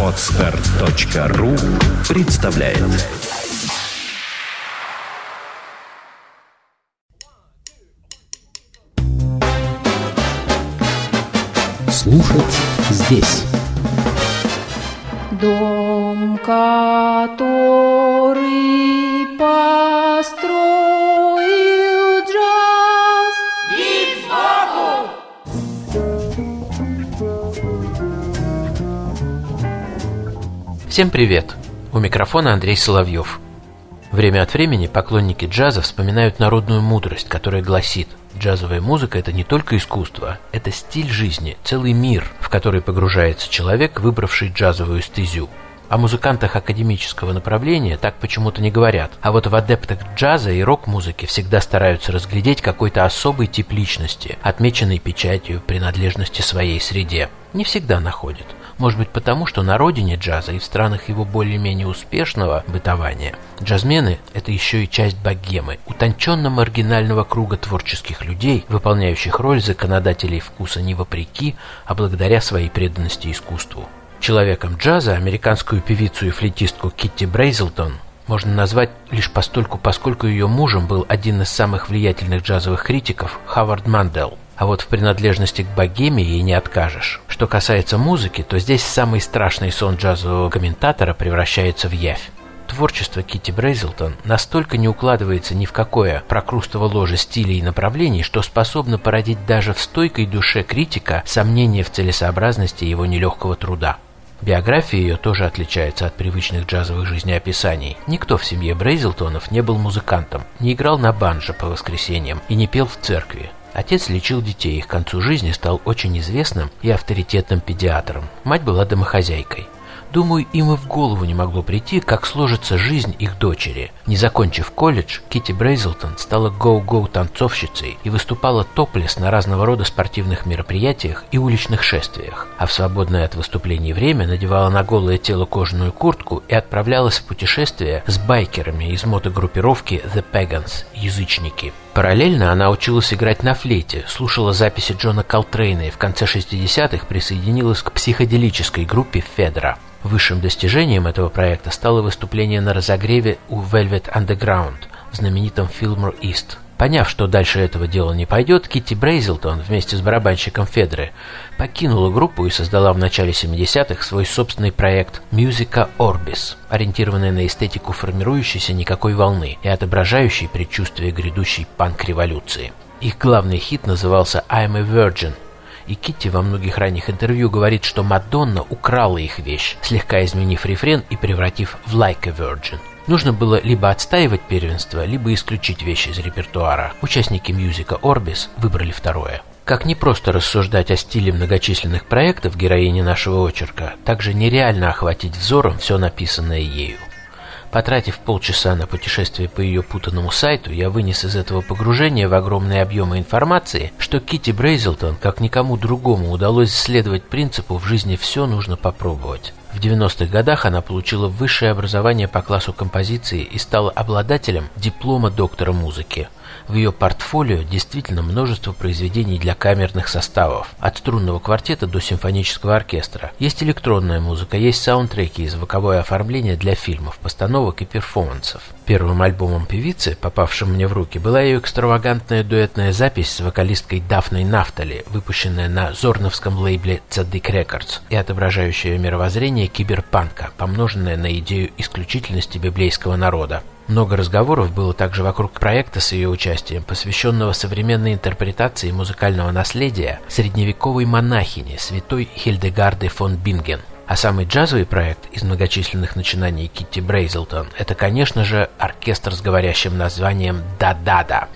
Отстар.ру представляет. Слушать здесь. Дом, который Всем привет! У микрофона Андрей Соловьев. Время от времени поклонники джаза вспоминают народную мудрость, которая гласит Джазовая музыка – это не только искусство, это стиль жизни, целый мир, в который погружается человек, выбравший джазовую стезю. О музыкантах академического направления так почему-то не говорят, а вот в адептах джаза и рок-музыки всегда стараются разглядеть какой-то особый тип личности, отмеченный печатью принадлежности своей среде. Не всегда находят – может быть потому, что на родине джаза и в странах его более-менее успешного бытования джазмены – это еще и часть богемы, утонченно-маргинального круга творческих людей, выполняющих роль законодателей вкуса не вопреки, а благодаря своей преданности искусству. Человеком джаза американскую певицу и флейтистку Китти Брейзелтон можно назвать лишь постольку, поскольку ее мужем был один из самых влиятельных джазовых критиков Хавард Мандел. А вот в принадлежности к богеме ей не откажешь. Что касается музыки, то здесь самый страшный сон джазового комментатора превращается в явь. Творчество Кити Брейзелтон настолько не укладывается ни в какое прокрустово ложе стилей и направлений, что способно породить даже в стойкой душе критика сомнения в целесообразности его нелегкого труда. Биография ее тоже отличается от привычных джазовых жизнеописаний. Никто в семье Брейзелтонов не был музыкантом, не играл на банджо по воскресеньям и не пел в церкви. Отец лечил детей и к концу жизни стал очень известным и авторитетным педиатром. Мать была домохозяйкой. Думаю, им и в голову не могло прийти, как сложится жизнь их дочери. Не закончив колледж, Кити Брейзелтон стала гоу-гоу танцовщицей и выступала топлес на разного рода спортивных мероприятиях и уличных шествиях, а в свободное от выступлений время надевала на голое тело кожаную куртку и отправлялась в путешествие с байкерами из мотогруппировки The Pagans – язычники. Параллельно она училась играть на флейте, слушала записи Джона Колтрейна и в конце 60-х присоединилась к психоделической группе «Федра». Высшим достижением этого проекта стало выступление на разогреве у Velvet Underground в знаменитом Fillmore East. Поняв, что дальше этого дела не пойдет, Китти Брейзелтон вместе с барабанщиком Федры покинула группу и создала в начале 70-х свой собственный проект Musica Orbis, ориентированный на эстетику формирующейся никакой волны и отображающий предчувствие грядущей панк-революции. Их главный хит назывался «I'm a Virgin», и Китти во многих ранних интервью говорит, что Мадонна украла их вещь, слегка изменив рефрен и превратив в «Like a Virgin». Нужно было либо отстаивать первенство, либо исключить вещи из репертуара. Участники мюзика «Орбис» выбрали второе. Как не просто рассуждать о стиле многочисленных проектов героини нашего очерка, также нереально охватить взором все написанное ею. Потратив полчаса на путешествие по ее путанному сайту, я вынес из этого погружения в огромные объемы информации, что Кити Брейзелтон, как никому другому, удалось следовать принципу «в жизни все нужно попробовать». В 90-х годах она получила высшее образование по классу композиции и стала обладателем диплома доктора музыки. В ее портфолио действительно множество произведений для камерных составов, от струнного квартета до симфонического оркестра. Есть электронная музыка, есть саундтреки и звуковое оформление для фильмов, постановок и перформансов. Первым альбомом певицы, попавшим мне в руки, была ее экстравагантная дуэтная запись с вокалисткой Дафной Нафтали, выпущенная на зорновском лейбле Tzadik Records и отображающая мировоззрение киберпанка, помноженное на идею исключительности библейского народа. Много разговоров было также вокруг проекта с ее участием, посвященного современной интерпретации музыкального наследия средневековой монахини святой Хильдегарды фон Бинген. А самый джазовый проект из многочисленных начинаний Китти Брейзелтон – это, конечно же, оркестр с говорящим названием «Да-да-да».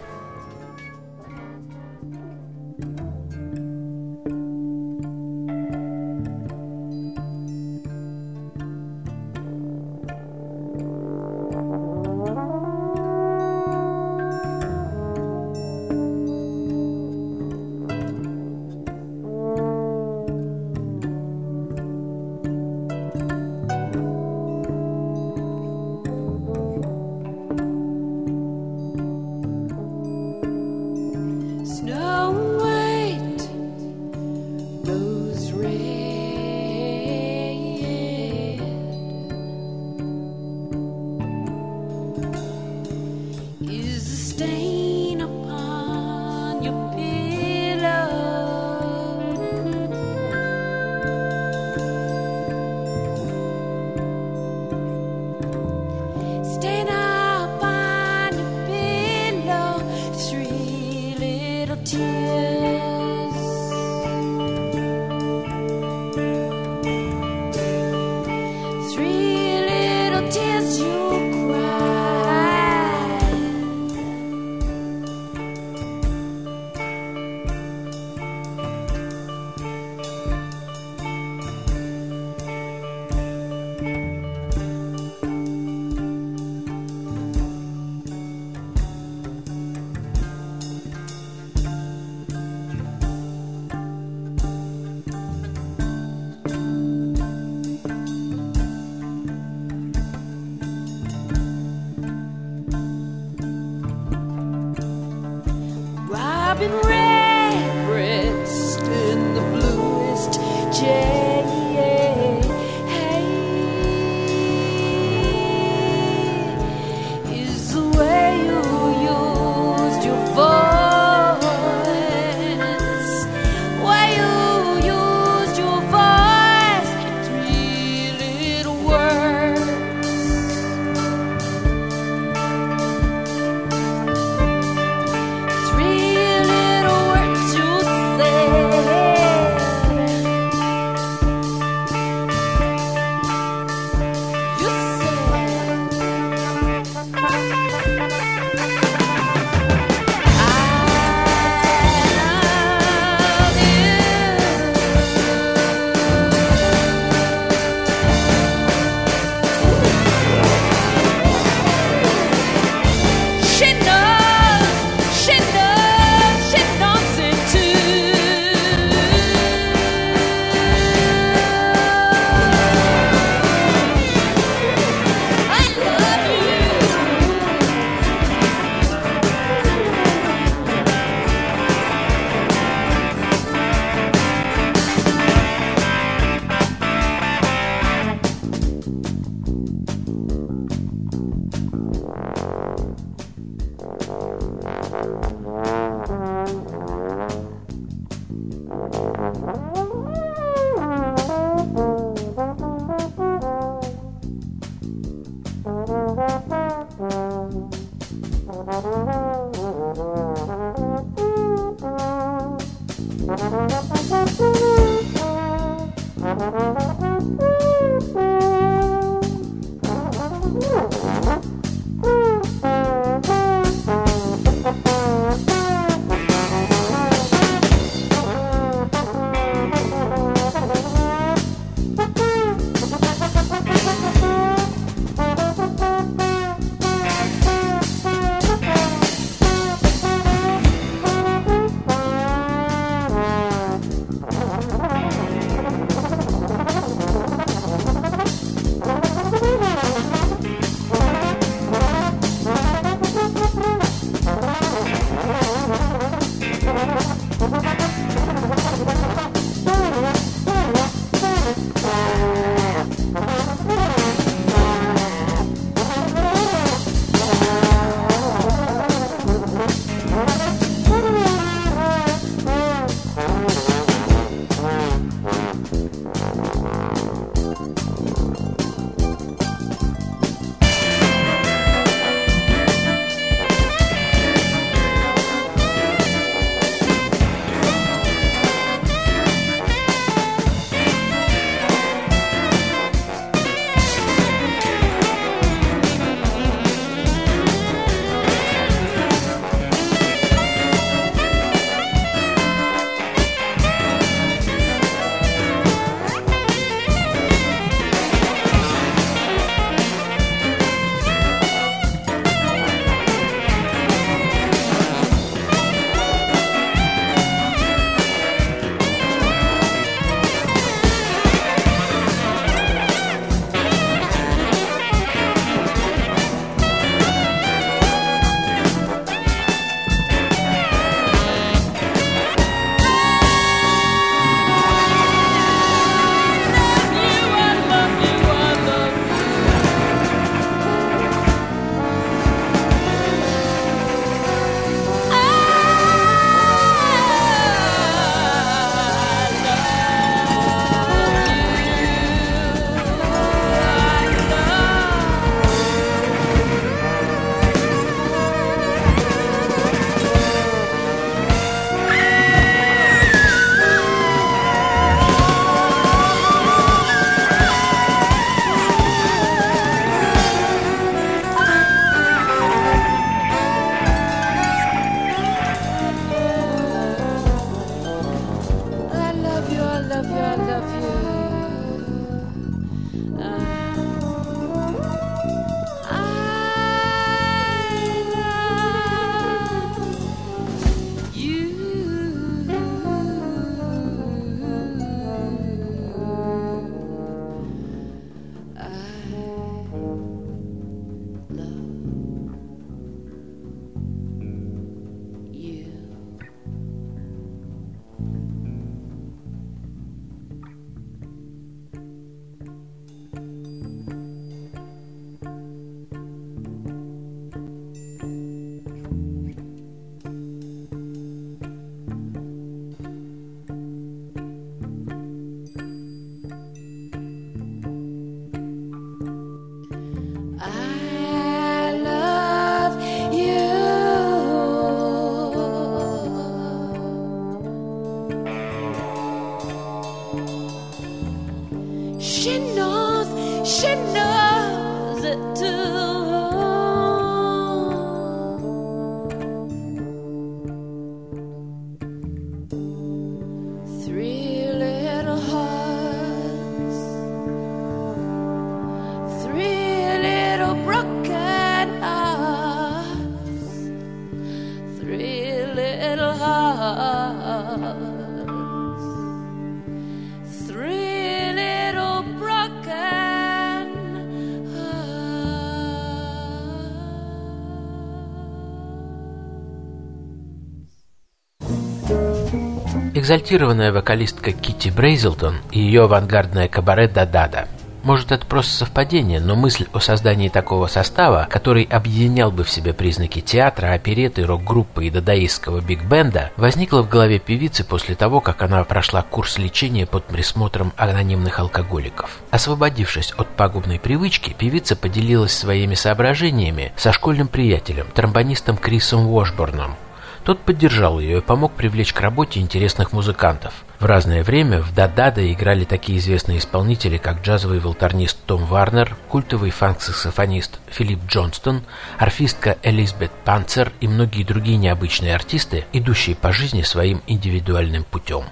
Экзальтированная вокалистка Кити Брейзелтон и ее авангардная кабаре «Да-да-да». Может, это просто совпадение, но мысль о создании такого состава, который объединял бы в себе признаки театра, опереты, рок-группы и дадаистского биг-бенда, возникла в голове певицы после того, как она прошла курс лечения под присмотром анонимных алкоголиков. Освободившись от пагубной привычки, певица поделилась своими соображениями со школьным приятелем, тромбонистом Крисом Уошборном, тот поддержал ее и помог привлечь к работе интересных музыкантов. В разное время в «Да-да-да» играли такие известные исполнители, как джазовый волторнист Том Варнер, культовый фанк-саксофонист Филипп Джонстон, арфистка Элизабет Панцер и многие другие необычные артисты, идущие по жизни своим индивидуальным путем.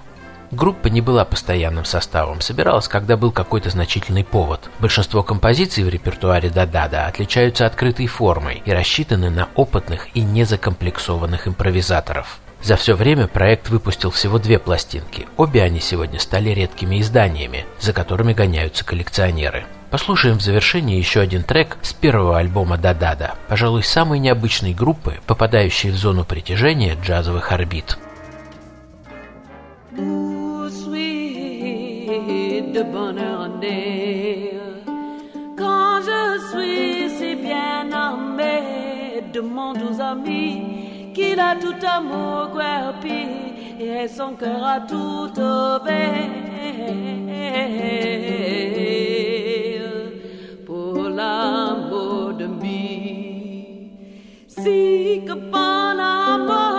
Группа не была постоянным составом, собиралась, когда был какой-то значительный повод. Большинство композиций в репертуаре «Да-да-да» отличаются открытой формой и рассчитаны на опытных и незакомплексованных импровизаторов. За все время проект выпустил всего две пластинки. Обе они сегодня стали редкими изданиями, за которыми гоняются коллекционеры. Послушаем в завершении еще один трек с первого альбома «Да-да-да», пожалуй, самой необычной группы, попадающей в зону притяжения джазовых орбит. Sweet de bonheur né. Quand je suis si bien armé de mon doux ami, qu'il a tout amour guerpi et son cœur a tout ouvert pour l'amour de mi. Si que bon amour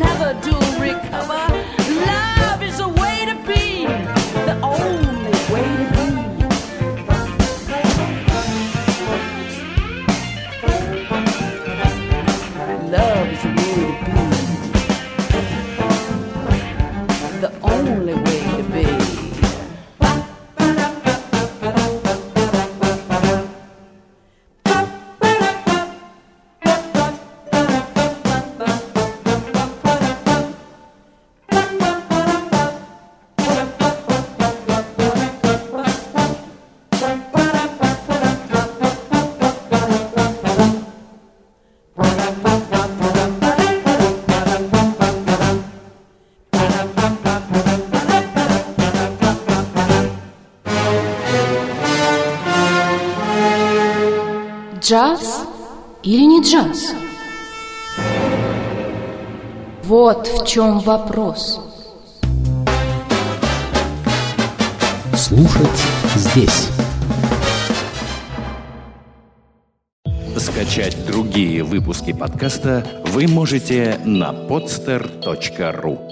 never do recover. Джаз или не джаз? Вот в чем вопрос. Слушать здесь. Скачать другие выпуски подкаста вы можете на podster.ru